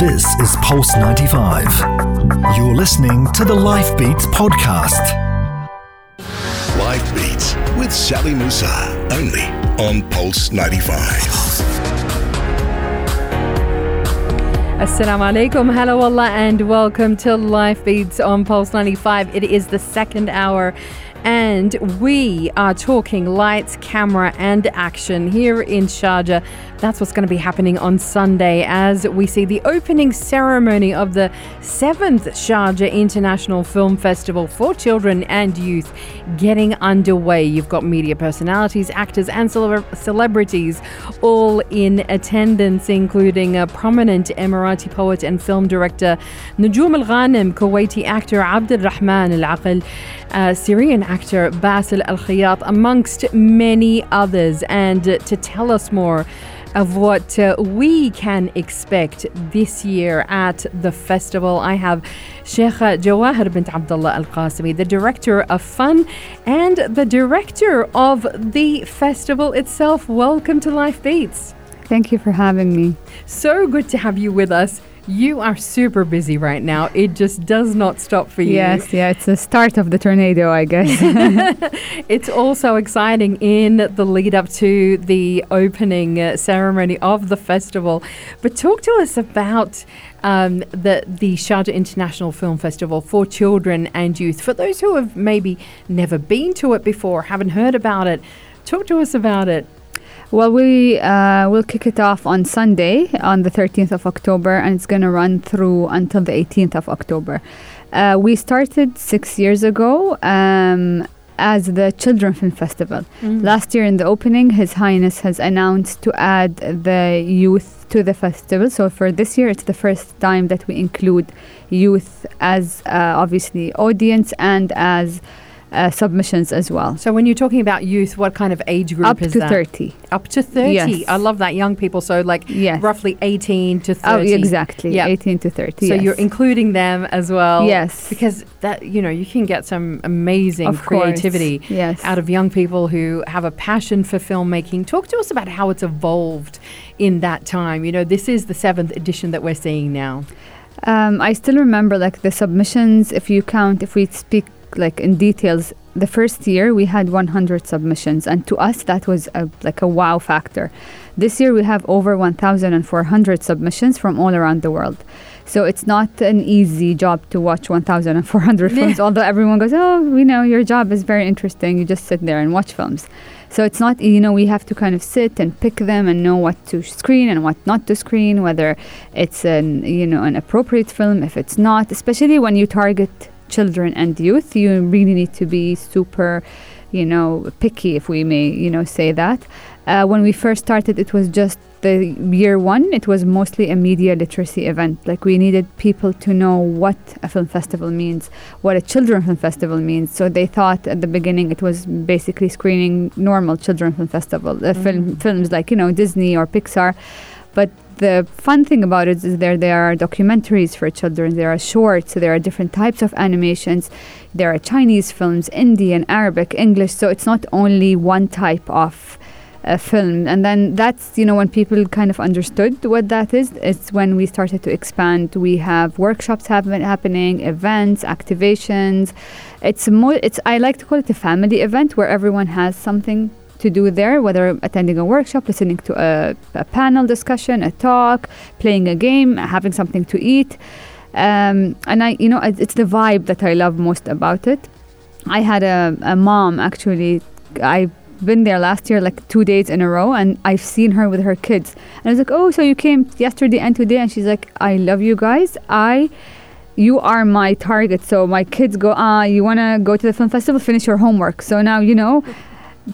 This is Pulse 95. You're listening to the Life Beats podcast. Life Beats with Sally Musa, only on Pulse 95. Assalamu alaikum, hello Allah, and welcome to Life Beats on Pulse 95. It is the second hour, and we are talking lights, camera, and action here in Sharjah. That's what's going to be happening on Sunday as we see the opening ceremony of the seventh Sharjah International Film Festival for Children and Youth getting underway. You've got media personalities, actors, and cele- celebrities all in attendance, including a prominent Emirati poet and film director Nujum Al Ghanem, Kuwaiti actor Abdul Rahman Al Aql, uh, Syrian actor Basil Al Khayat, amongst many others. And uh, to tell us more, of what uh, we can expect this year at the festival. I have Sheikh Jawahir bint Abdullah Al Qasimi, the director of FUNN and the director of the festival itself. Welcome to Life Beats. Thank you for having me. So good to have you with us. You are super busy right now. It just does not stop for you. Yes, yeah, it's the start of the tornado, I guess. it's also exciting in the lead up to the opening uh, ceremony of the festival. But talk to us about um, the the Sharjah International Film Festival for children and youth. For those who have maybe never been to it before, haven't heard about it, talk to us about it. Well, we uh, will kick it off on Sunday, on the 13th of October, and it's going to run through until the 18th of October. Uh, we started six years ago um, as the Children Film Festival. Mm. Last year, in the opening, His Highness has announced to add the youth to the festival. So for this year, it's the first time that we include youth as uh, obviously audience and as uh, submissions as well. So when you're talking about youth, what kind of age group Up is that? Up to 30. Up to 30. Yes. I love that young people. So like Yes. roughly 18 to 30. Oh, exactly. Yeah. 18 to 30. So yes. you're including them as well. Yes. Because that you know, you can get some amazing Of course. creativity Yes. out of young people who have a passion for filmmaking. Talk to us about how it's evolved in that time. You know, this is the seventh edition that we're seeing now. Um, I still remember like the submissions. If you count, if we speak like in details, the first year we had 100 submissions, and to us that was a, like a wow factor. This year we have over 1,400 submissions from all around the world. So it's not an easy job to watch 1,400 films. Although everyone goes, "Oh, we know your job is very interesting. You just sit there and watch films." So it's not, you know, we have to kind of sit and pick them and know what to screen and what not to screen, whether it's an, you know, an appropriate film, if it's not, especially when you target children and youth, you really need to be super, you know, picky, if we may, you know, say that. Uh, when we first started, it was just the year one, it was mostly a media literacy event. Like we needed people to know what a film festival means, what a children film festival means. So they thought at the beginning it was basically screening normal children film festival uh, film films like you know Disney or Pixar, but the fun thing about it is there there are documentaries for children, there are shorts, there are different types of animations, there are Chinese films, Indian, Arabic, English. So it's not only one type of uh, film. And then that's, you know, when people kind of understood what that is, it's when we started to expand. We have workshops happen, happening, events, activations. It's more, it's, I like to call it a family event where everyone has something to do there, whether attending a workshop, listening to a, a panel discussion, a talk, playing a game, having something to eat. Um, and I, you know, it's the vibe that I love most about it. I had a, a mom actually. I've been there last year, like two days in a row, and I've seen her with her kids. And I was like, "Oh, so you came yesterday and today?" And she's like, "I love you guys. I." You are my target. So my kids go, ah, you want to go to the film festival, finish your homework. So now, you know,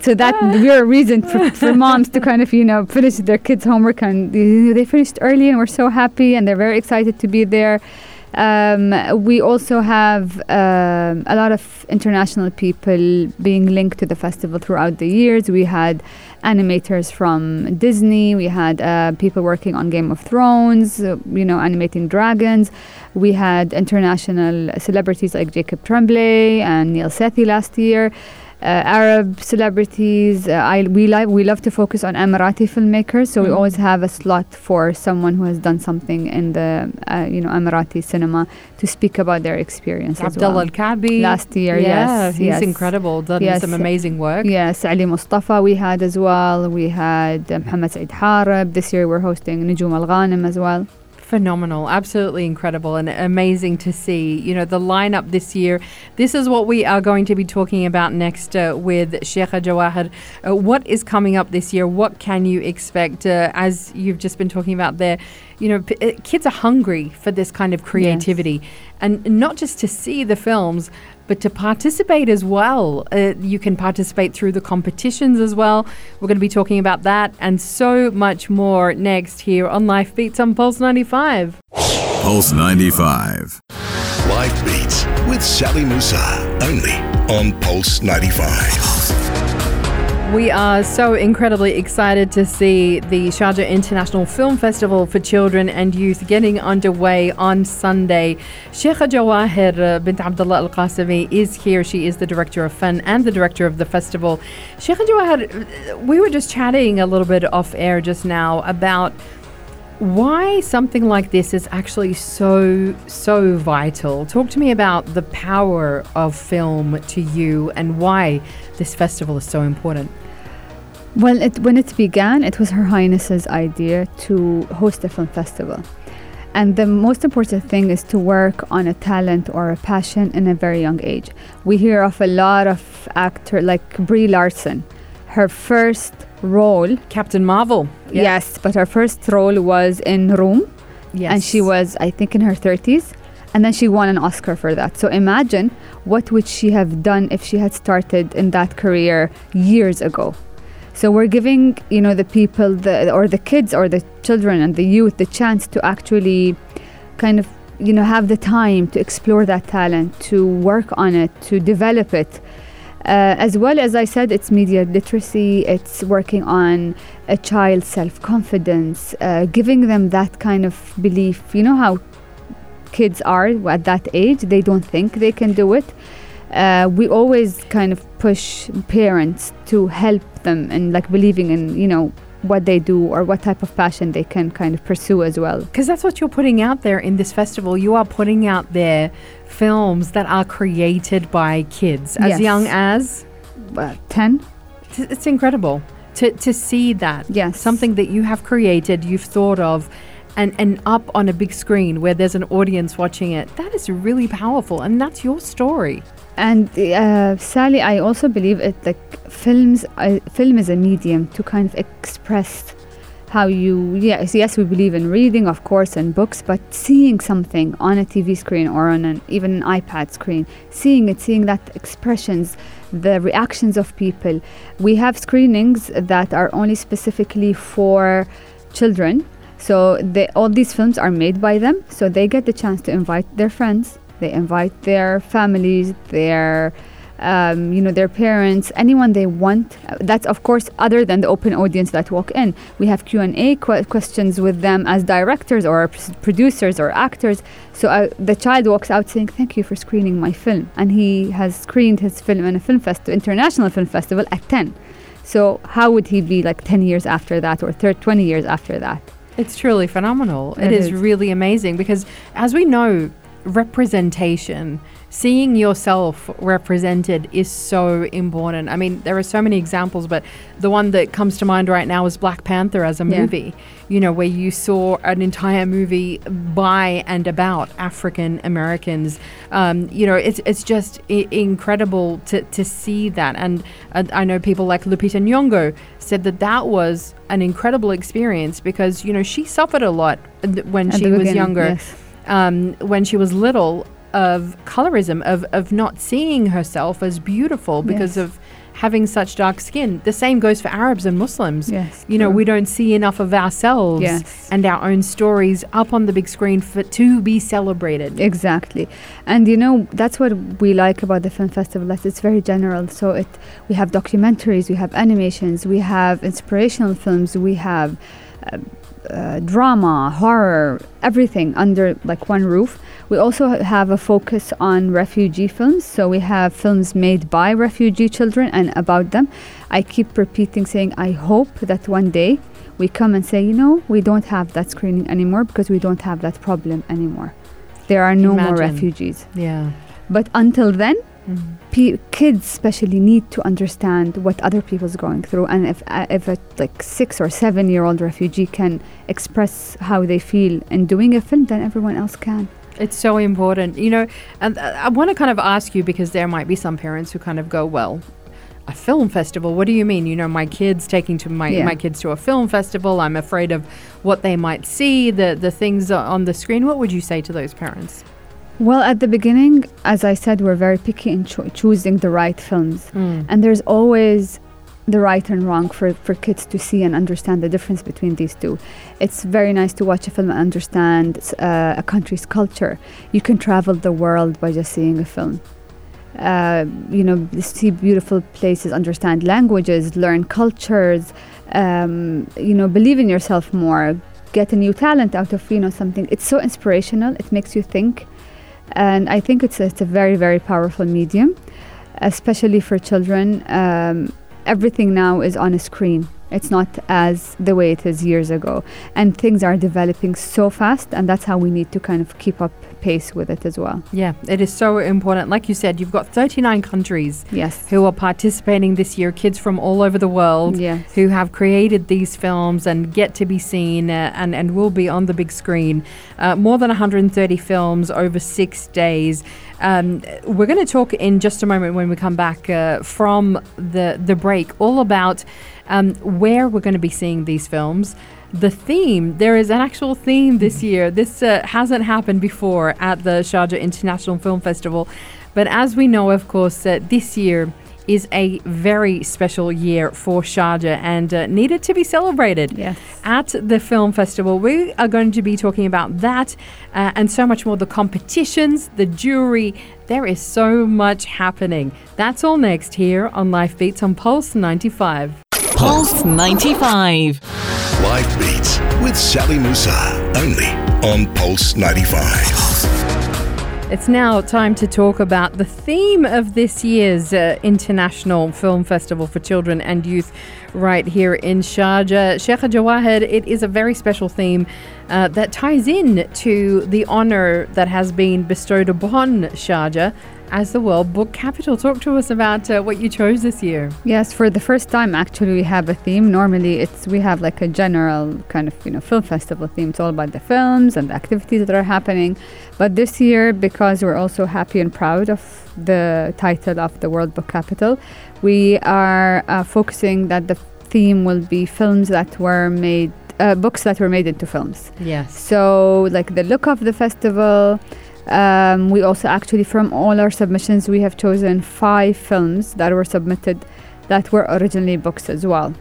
so that we're a reason for, for moms to kind of, you know, finish their kids' homework. And they they finished early and we're so happy and they're very excited to be there. Um, we also have um, a lot of international people being linked to the festival throughout the years. We had animators from Disney. We had uh, people working on Game of Thrones, uh, you know, animating dragons. We had international celebrities like Jacob Tremblay and Neel Sethi last year. Uh, Arab celebrities. Uh, I we like we love to focus on Emirati filmmakers, so we Mhm. always have a slot for someone who has done something in the uh, you know Emirati cinema to speak about their experience. Abdullah well. Al Kaabi. Last year, yeah, yes, he's yes. incredible. Done Yes. some amazing work. Yes, Ali Mustafa we had as well. We had uh, Muhammad Said Harib. This year we're hosting Nujum Al Ghanim as well. Phenomenal, absolutely incredible, and amazing to see. You know, the lineup this year. This is what we are going to be talking about next uh, with Sheikha Jawahir. Uh, what is coming up this year? What can you expect? Uh, as you've just been talking about there, you know, p- uh, kids are hungry for this kind of creativity, and not just to see the films. But to participate as well. Uh, you can participate through the competitions as well. We're going to be talking about that and so much more next here on Life Beats on Pulse 95. Pulse 95. Life Beats with Sally Musa. Only on Pulse 95. We are so incredibly excited to see the Sharjah International Film Festival for Children and Youth getting underway on Sunday. Sheikha Jawahir uh, bint Abdullah Al Qasimi is here. She is the director of FUNN and the director of the festival. Sheikha Jawahir, uh, we were just chatting a little bit off air just now about why something like this is actually so so vital talk to me about the power of film to you and why this festival is so important Well, it, when it began, it was Her Highness's idea to host a film festival. And the most important thing is to work on a talent or a passion in a very young age. We hear of a lot of actor like Brie Larson. Her first role, captain marvel yes, but her first role was in Room, yes and she was, I think, in her 30s. And then she won an Oscar for that. So imagine what would she have done if she had started in that career years ago. So we're giving, you know, the people, the or the kids or the children and the youth the chance to actually kind of, you know, have the time to explore that talent, to work on it, to develop it. Uh, as well as I said, it's media literacy, it's working on a child's self confidence, uh, giving them that kind of belief. You know how kids are at that age, they don't think they can do it. Uh, we always kind of push parents to help them and like believing in, you know, what they do or what type of passion they can kind of pursue as well. because that's what you're putting out there in this festival you are putting out there films that are created by kids as Yes. young as Uh, 10? T- It's incredible to, to see that. Yes. Something that you have created, you've thought of, and, and up on a big screen where there's an audience watching it. That is really powerful. And that's your story. And uh, Sally, I also believe it like films. Uh, film is a medium to kind of express how you. Yes, yes, we believe in reading, of course, and books, but seeing something on a TV screen or on an even an iPad screen, seeing it, seeing that expressions, the reactions of people. We have screenings that are only specifically for children. So they, all these films are made by them, so they get the chance to invite their friends, they invite their families, their um, you know their parents, anyone they want. That's of course other than the open audience that walk in. We have Q and A que- questions with them as directors or producers or actors. So uh, the child walks out saying, "Thank you for screening my film," and he has screened his film in a film festival, international film festival at ten. So how would he be like ten years after that or thir- twenty years after that? It's truly phenomenal. It it is, is. really amazing because, as we know, representation, seeing yourself represented is so important. I mean, there are so many examples, but the one that comes to mind right now is Black Panther as a Yeah. movie, you know, where you saw an entire movie by and about African Americans. Um, you know, it's, it's just I- incredible to, to see that. And uh, I know people like Lupita Nyong'o said that that was an incredible experience because, you know, she suffered a lot when At she was beginning, younger yes. Um, when she was little of colorism of, of not seeing herself as beautiful because Yes. of having such dark skin the same goes for arabs and muslims Yes, you know true. we don't see enough of ourselves Yes. and our own stories up on the big screen for to be celebrated Exactly, and you know that's what we like about the film festival. That it's very general. So it we have documentaries, we have animations, we have inspirational films, we have uh, uh, drama, horror, everything under like one roof. We also have a focus on refugee films. So we have films made by refugee children and about them. I keep repeating saying, I hope that one day we come and say, you know, we don't have that screening anymore because we don't have that problem anymore. There are no more refugees. Yeah. But until then, Pe- kids especially need to understand what other people's going through and if uh, if a like six or seven year old refugee can express how they feel in doing a film then everyone else can It's so important, you know. And uh, I want to kind of ask you because there might be some parents who kind of go, "Well, a film festival? What do you mean? You know, my kids taking to my Yeah. my kids to a film festival. I'm afraid of what they might see, the the things on the screen. What would you say to those parents? Well at the beginning as i said we're very picky in cho- choosing the right films and there's always the right and wrong for, for kids to see and understand the difference between these two. It's very nice to watch a film and understand uh, a country's culture. You can travel the world by just seeing a film. Uh, you know, see beautiful places, understand languages, learn cultures, um, you know, believe in yourself more, get a new talent out of, you know, something. It's so inspirational. It makes you think. And I think it's a, it's a very, very powerful medium, especially for children. Um, everything now is on a screen. It's not as the way it is years ago. And things are developing so fast, and that's how we need to kind of keep up pace with it as well. Yeah, it is so important. Like you said, you've got 39 countries Yes. who are participating this year, kids from all over the world Yes. who have created these films and get to be seen uh, and, and will be on the big screen. Uh, more than 130 films over six days. Um, we're going to talk in just a moment when we come back uh, from the, the break all about um, where we're going to be seeing these films. The theme, there is an actual theme this year. This uh, hasn't happened before at the Sharjah International Film Festival. But as we know, of course, uh, this year is a very special year for Sharjah and uh, needed to be celebrated Yes. at the film festival. We are going to be talking about that uh, and so much more the competitions, the jury. There is so much happening. That's all next here on Life Beats on Pulse 95. Pulse 95. Life Beats with Sally Musa. Only on Pulse 95. It's now time to talk about the theme of this year's uh, International Film Festival for Children and Youth right here in Sharjah. Sheikh Jawahir, it is a very special theme uh, that ties in to the honor that has been bestowed upon Sharjah as the World Book Capital. Talk to us about uh, what you chose this year. Yes, for the first time, actually, we have a theme. Normally, it's we have like a general kind of you know film festival theme. It's all about the films and the activities that are happening. But this year, because we're also happy and proud of the title of the World Book Capital, we are uh, focusing that the theme will be films that were made, uh, books that were made into films. Yes. So, like the look of the festival. Um, we also actually, from all our submissions, we have chosen five films that were submitted that were originally books as well.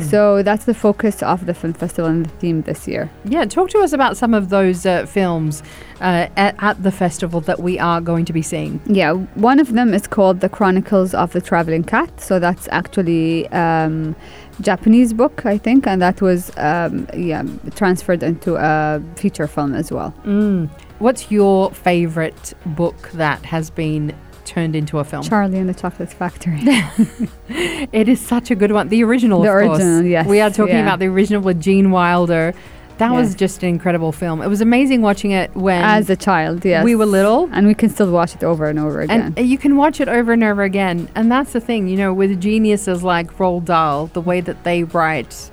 So that's the focus of the film festival and the theme this year. Yeah, talk to us about some of those uh, films uh, at, at the festival that we are going to be seeing. Yeah, one of them is called The Chronicles of the Traveling Cat. So that's actually um, Japanese book, I think, and that was um, yeah transferred into a feature film as well. Mm. What's your favorite book that has been turned into a film? Charlie and the Chocolate Factory. it is such a good one. The original, The of course. original, yes, We are talking yeah. about the original with Gene Wilder. That was just an incredible film. It was amazing watching it when As a child, yes. we were little. And we can still watch it over and over again. And uh, you can watch it over and over again. And that's the thing, you know, with geniuses like Roald Dahl, the way that they write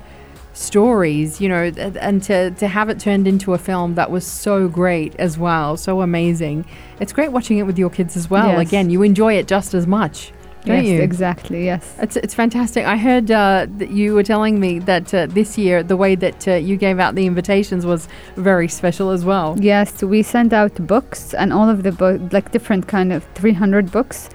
stories, you know, and to, to have it turned into a film that was so great as well, so amazing. It's great watching it with your kids as well. Yes. Again, you enjoy it just as much, don't yes, you? exactly, yes. It's, it's fantastic. I heard uh, that you were telling me that uh, this year the way that uh, you gave out the invitations was very special as well. Yes, we sent out books and all of the book, like different kind of 300 books,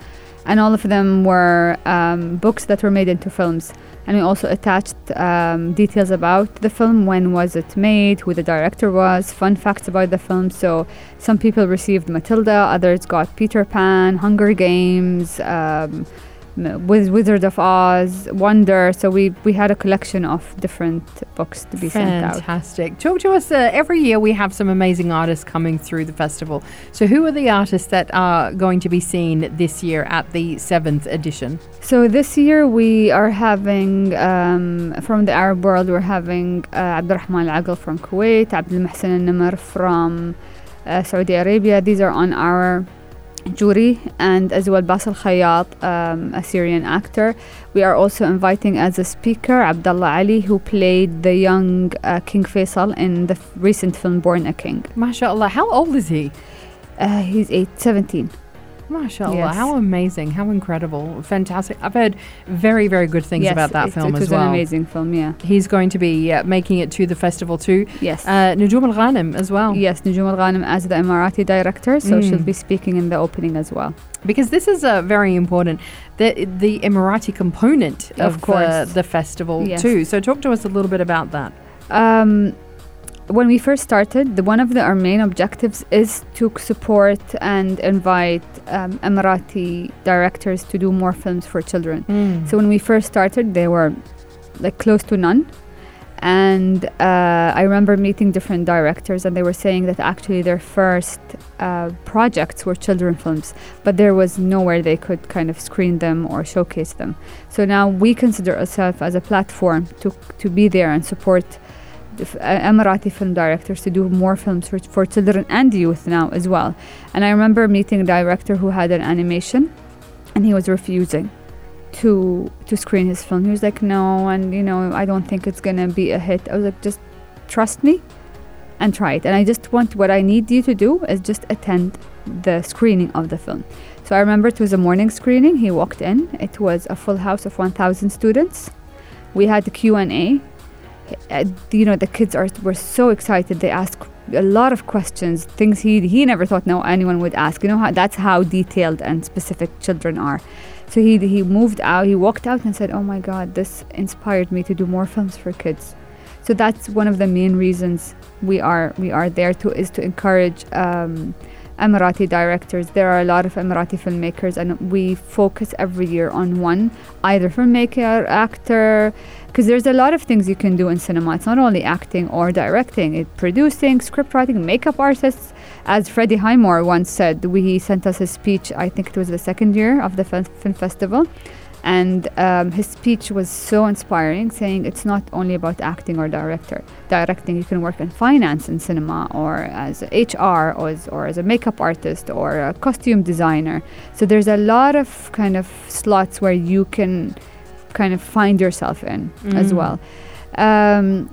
and all of them were um, books that were made into films. And we also attached um, details about the film, when was it made, who the director was, fun facts about the film. So some people received Matilda, others got Peter Pan, Hunger Games, um, with Wizard of Oz, Wonder. So we we had a collection of different books to be sent out. Fantastic. Talk to us. Uh, every year we have some amazing artists coming through the festival. So, who are the artists that are going to be seen this year at the seventh edition? So this year we are having um, from the Arab world we're having uh, Abdurrahman Al-Aql from Kuwait, Abdul Mohsen Al-Namr from uh, Saudi Arabia. These are on our jury and as well Basel Khayat, um, a Syrian actor. We are also inviting as a speaker Abdullah Ali who played the young uh, King Faisal in the recent film Born a King. MashaAllah. How old is he? Uh, he's eight, 17. MashaAllah. Yes. How amazing. How incredible. Fantastic. I've heard very, very good things yes, about that it, film it as was an amazing film, yeah. He's going to be uh, making it to the festival too. Yes. Uh, Nujum Al Ghanem as well. Yes, Nujum Al Ghanem as the Emirati director, so she'll Mm. be speaking in the opening as well. Because this is uh, very important. The, the Emirati component of, Of course. uh, the festival Yes. too. So, talk to us a little bit about that. Um, when we first started, the, one of the, our main objectives is to support and invite um, Emirati directors to do more films for children. So when we first started, they were like close to none. And uh, I remember meeting different directors, and they were saying that actually their first uh, projects were children films, but there was nowhere they could kind of screen them or showcase them. So now we consider ourselves as a platform to to be there and support Uh, Emirati film directors to do more films for, for children and youth now as well. And I remember meeting a director who had an animation, and he was refusing to to screen his film. He was like, "No, and you know, I don't think it's gonna be a hit." I was like, "Just trust me and try it." And I just want what I need you to do is just attend the screening of the film. So I remember it was a morning screening. He walked in. It was a full house of 1,000 students. We had the Q and A. Uh, you know, the kids are were so excited. They asked a lot of questions, things he he never thought no anyone would ask. You know how that's how detailed and specific children are. So he he moved out. He walked out and said, "Oh my God, this inspired me to do more films for kids." So that's one of the main reasons we are we are there to is to encourage um, Emirati directors. There are a lot of Emirati filmmakers, and we focus every year on one, either filmmaker, actor, because there's a lot of things you can do in cinema. It's not only acting or directing; it's producing, script writing, makeup artists. As Freddie Highmore once said, we, he sent us his speech. I think it was the second year of the film festival. And um, his speech was so inspiring, saying it's not only about acting or director. Directing, you can work in finance in cinema, or as HR, or as, or as a makeup artist, or a costume designer. So there's a lot of kind of slots where you can kind of find yourself in as Mm. well. Um,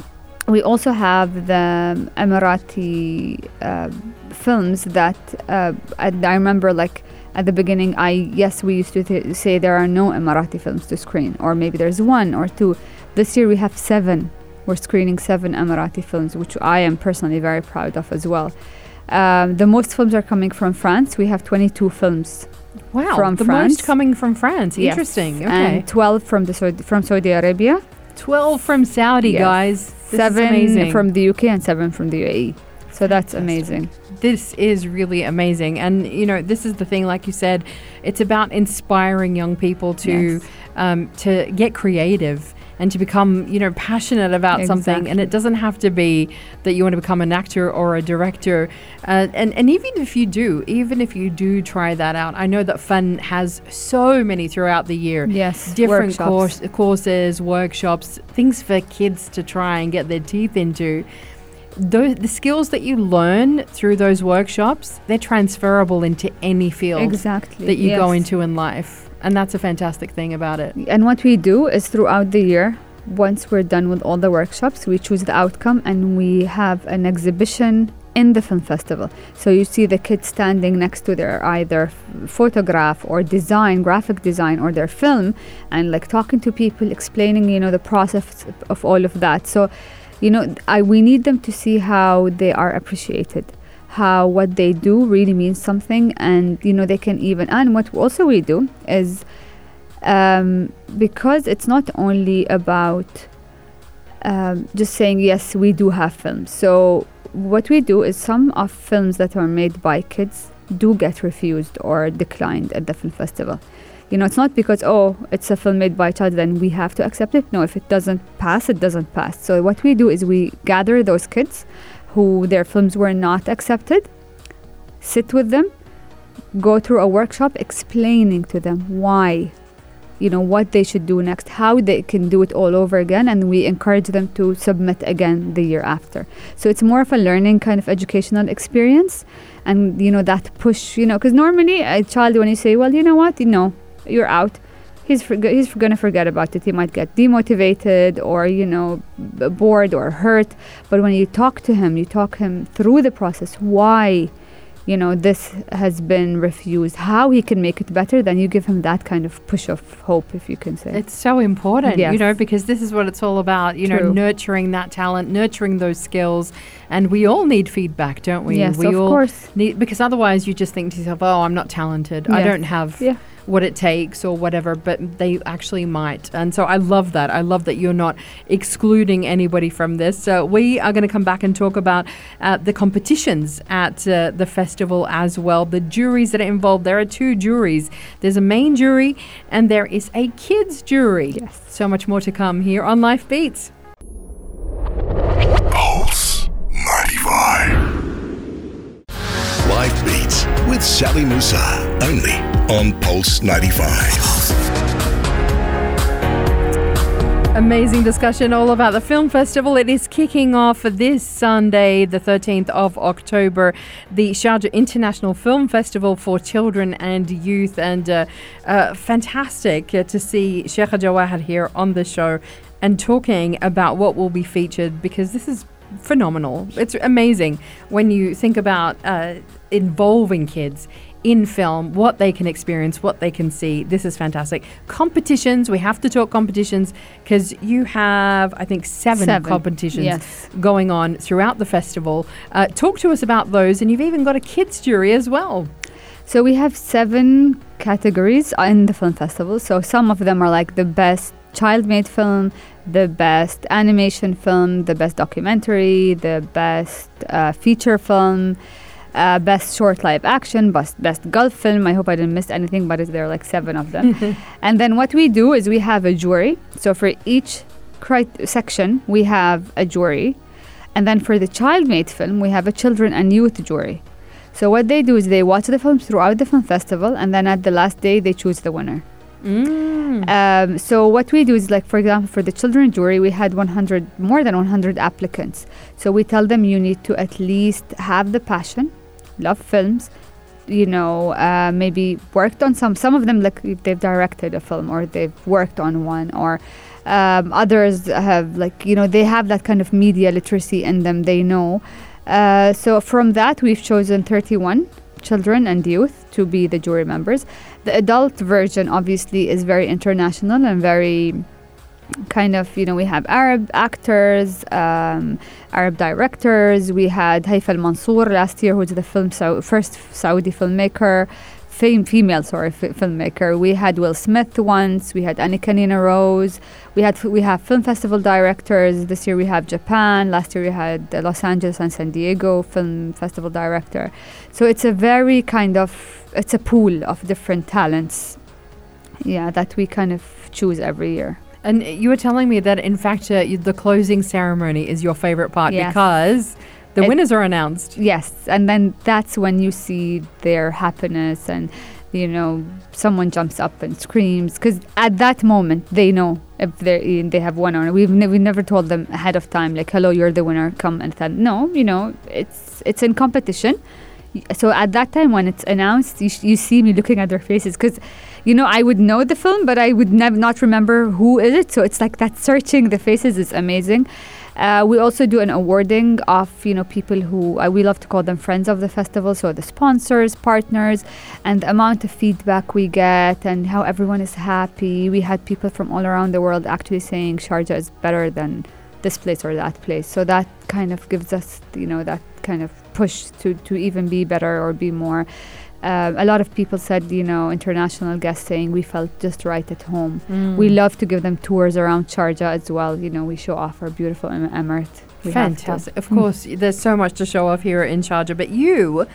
we also have the Emirati uh, films that uh, I, I remember like at the beginning I yes we used to th- say there are no Emirati films to screen or maybe there's one or two this year we have seven we're screening seven Emirati films which I am personally very proud of as well um, the most films are coming from France we have 22 films Wow. From the France. most coming from France. Yes, Interesting. Okay. and 12 from the Saudi, from Saudi Arabia 12 from Saudi, Yes. guys. This seven from the UK and seven from the UAE so that's amazing this is really amazing. And, you know, this is the thing, like you said, it's about inspiring young people to Yes. um, to get creative and to become, you know, passionate about something. And it doesn't have to be that you want to become an actor or a director. Uh, and, and even if you do, even if you do try that out, I know that FUNN has so many throughout the year. Yes, Different workshops. course, courses, workshops, things for kids to try and get their teeth into those, the skills that you learn through those workshops, they're transferable into any field exactly that you go into in life. And that's a fantastic thing about it. And what we do is throughout the year, once we're done with all the workshops, we choose the outcome and we have an exhibition in the film festival. So you see the kids standing next to their either photograph or design, graphic design, or their film, and like talking to people, explaining, you know, the process of all of that. So, you know, I we need them to see how they are appreciated how what they do really means something and you know they can even and what also we do is um, because it's not only about um, just saying yes we do have films. So what we do is some of films that are made by kids do get refused or declined at the film festival You know, it's not because oh, it's a film made by a child, then we have to accept it. No, if it doesn't pass, it doesn't pass. So what we do is we gather those kids who their films were not accepted, sit with them, go through a workshop explaining to them why you know what they should do next how they can do it all over again and we encourage them to submit again the year after so it's more of a learning kind of educational experience and you know that push you know because normally a child when you say well you know what you know you're out he's forg he's going to forget about it. He might get demotivated or you know b- bored or hurt. But when you talk to him you talk him through the process why you know this has been refused how he can make it better then you give him that kind of push of hope if you can say. It's so important, you know, because this is what it's all about, you know, nurturing that talent, nurturing those skills. And we all need feedback, don't we? Yes, we of all course. Need, because otherwise you just think to yourself, oh, I'm not talented. I don't have Yeah. what it takes or whatever, but they actually might. And so I love that. I love that you're not excluding anybody from this. So we are going to come back and talk about uh, the competitions at uh, the festival as well, the juries that are involved. There are two juries. There's a main jury and there is a kids jury. Yes. So much more to come here on Life Beats. 95. Life Beats with Sally Musa. Only on Pulse 95. Amazing discussion all about the film festival. It is kicking off this Sunday, the 13th of October, the Sharjah International Film Festival for Children and Youth. And uh, uh, fantastic uh, to see Sheikh Jawahar here on the show and talking about what will be featured because this is phenomenal. It's amazing when you think about uh, involving kids in film, what they can experience, what they can see. This is fantastic. Competitions, we have to talk competitions because you have, I think, seven, Seven, competitions yes. going on throughout the festival. Uh, talk to us about those, and you've even got a kids jury as well. So we have seven categories in the film festival. So some of them are like the best child-made film, the best animation film, the best documentary, the best uh, feature film, uh, best short live action, best best Gulf film. I hope I didn't miss anything, but there are like seven of them. and then what we do is we have a jury. So for each section, we have a jury. And then for the child-made film, we have a children and youth jury. So what they do is they watch the films throughout the film festival, and then at the last day they choose the winner. Mm. Um, so what we do is like, for example, for the children jury, we had 100 more than 100 applicants. So we tell them you need to at least have the passion, love films, you know, uh, maybe worked on some. Some of them like they've directed a film or they've worked on one, or um, others have like you know they have that kind of media literacy in them. They know. Uh, so from that, we've chosen 31 children and youth to be the jury members. The adult version obviously is very international and very kind of, you know, we have Arab actors, um, Arab directors. We had Haifa Al Mansour last year, who's the film Sau- first Saudi filmmaker, fame female sorry f- filmmaker. We had Will Smith once. We had Annika Nina Rose. We had we have film festival directors. This year we have Japan. Last year we had uh, Los Angeles and San Diego film festival director. So it's a very kind of it's a pool of different talents. Yeah, that we kind of choose every year. And you were telling me that, in fact, uh, you- the closing ceremony is your favorite part Yes. because the It- winners are announced. Yes, and then that's when you see their happiness and you know someone jumps up and screams because at that moment they know if they they have won or not. We've ne- we never told them ahead of time like hello you're the winner come and then no you know it's it's in competition. So at that time when it's announced, you, sh- you see me looking at their faces because, you know, I would know the film, but I would never not remember who is it. So it's like that searching the faces is amazing. Uh, we also do an awarding of you know people who uh, we love to call them friends of the festival. So the sponsors, partners, and the amount of feedback we get and how everyone is happy. We had people from all around the world actually saying Sharjah is better than this place or that place. So that kind of gives us you know that kind of push to to even be better or be more. Uh, a lot of people said, you know, international guests saying we felt just right at home. Mm. We love to give them tours around Sharjah as well. You know, we show off our beautiful em- emirate. We. Fantastic. Of course, there's so much to show off here in Sharjah, but you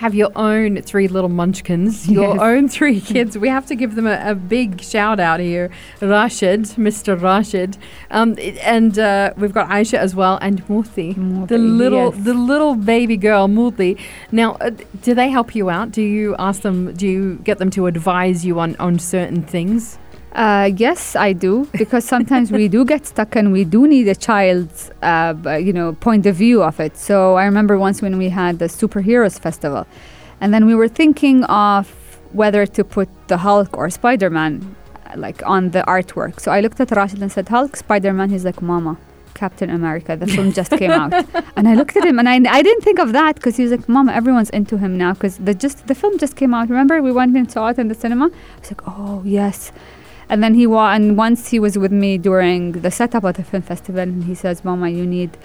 have your own three little munchkins, your Yes. own three kids. We have to give them a, a big shout out here. Rashid, Mr. Rashid. Um, and uh, we've got Aisha as well and Muthi, the little yes. the little baby girl Muthi. Now, uh, do they help you out? Do you ask them, do you get them to advise you on, on certain things? Uh, yes, I do because sometimes we do get stuck and we do need a child's, uh, you know, point of view of it. So I remember once when we had the superheroes festival, and then we were thinking of whether to put the Hulk or Spider Man, like on the artwork. So I looked at Rashid and said, "Hulk, Spider Man." He's like, "Mama." Captain America. The film just came out, and I looked at him, and I, I didn't think of that because he was like, "Mama, everyone's into him now because the just the film just came out. Remember, we went and saw it in the cinema. I was like, oh yes, and then he wa- and once he was with me during the setup of the film festival, and he says, "Mama, you need,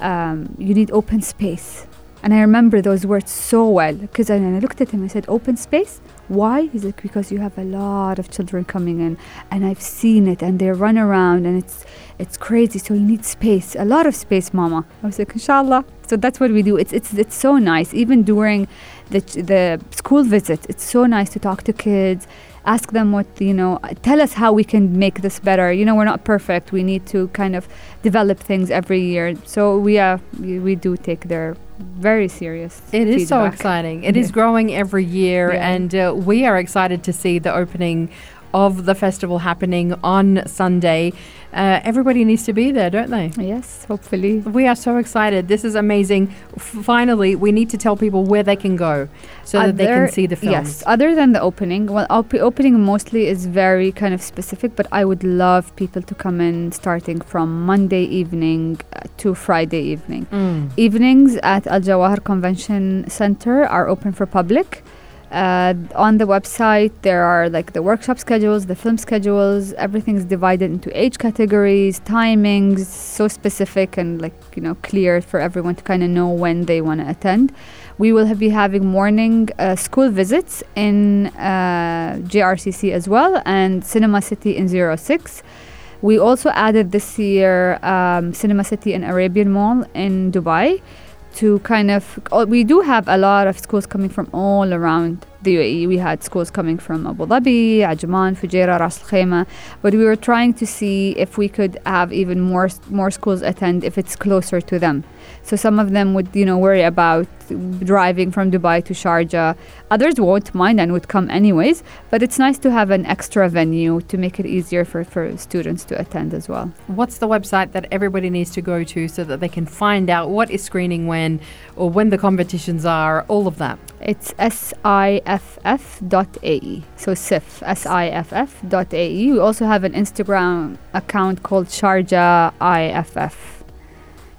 um, you need open space." And I remember those words so well because I, I looked at him. I said, "Open space? Why?" He's like, "Because you have a lot of children coming in, and I've seen it, and they run around, and it's it's crazy. So you need space, a lot of space, Mama." I was like, "Inshallah." So that's what we do. It's it's it's so nice. Even during the the school visit, it's so nice to talk to kids ask them what you know tell us how we can make this better you know we're not perfect we need to kind of develop things every year so we uh we, do take their very serious It is so feedback. exciting. It is growing every year, Yeah. and uh, we are excited to see the opening of the festival happening on Sunday. Uh, everybody needs to be there, don't they? yes hopefully We are so excited. This is amazing. Finally, we need to tell people where they can go so that they can see the films. Yes, other than the opening, well, op- opening mostly is very kind of specific, but I would love people to come in starting from Monday evening uh, to Friday evening. Mm. Evenings at Al Jawahar Convention Center are open for public. Uh, on the website, there are like the workshop schedules, the film schedules. Everything is divided into age categories, timings, so specific and like you know clear for everyone to kind of know when they want to attend. We will be having morning uh, school visits in uh, JRCC as well and Cinema City in 06. We also added this year um, Cinema City in Arabian Mall in Dubai to kind of oh, we do have a lot of schools coming from all around the UAE. We had schools coming from Abu Dhabi, Ajman, Fujairah, Ras Al Khaimah, but we were trying to see if we could have even more more schools attend if it's closer to them. So some of them would you know worry about driving from Dubai to Sharjah. Others won't mind and would come anyways. But it's nice to have an extra venue to make it easier for, for students to attend as well. What's the website that everybody needs to go to so that they can find out what is screening when or when the competitions are, all of that? It's siff.ae. So SIF, S-I-F-F.ae. We also have an Instagram account called Sharjah IFF.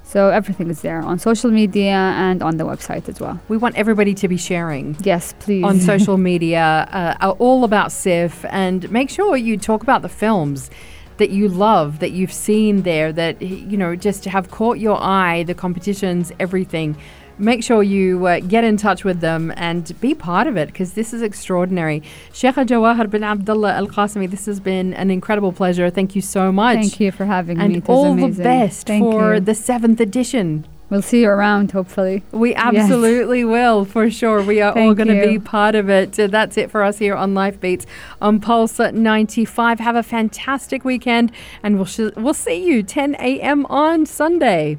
So everything is there on social media and on the website as well. We want everybody to be sharing. Yes, please. on social media uh, all about SIF and make sure you talk about the films that you love, that you've seen there, that, you know, just have caught your eye, the competitions, everything. Make sure you uh, get in touch with them and be part of it because this is extraordinary. Sheikh Jawahar bin Abdullah Al Qasimi, this has been an incredible pleasure. Thank you so much. Thank you for having me. And It was all the best Thank for you. the seventh edition. We'll see you around, hopefully. We absolutely will, for sure. We are all going to be part of it. Uh, that's it for us here on Life Beats on Pulse at 95. Have a fantastic weekend, and we'll sh- we'll see you 10 a.m. on Sunday.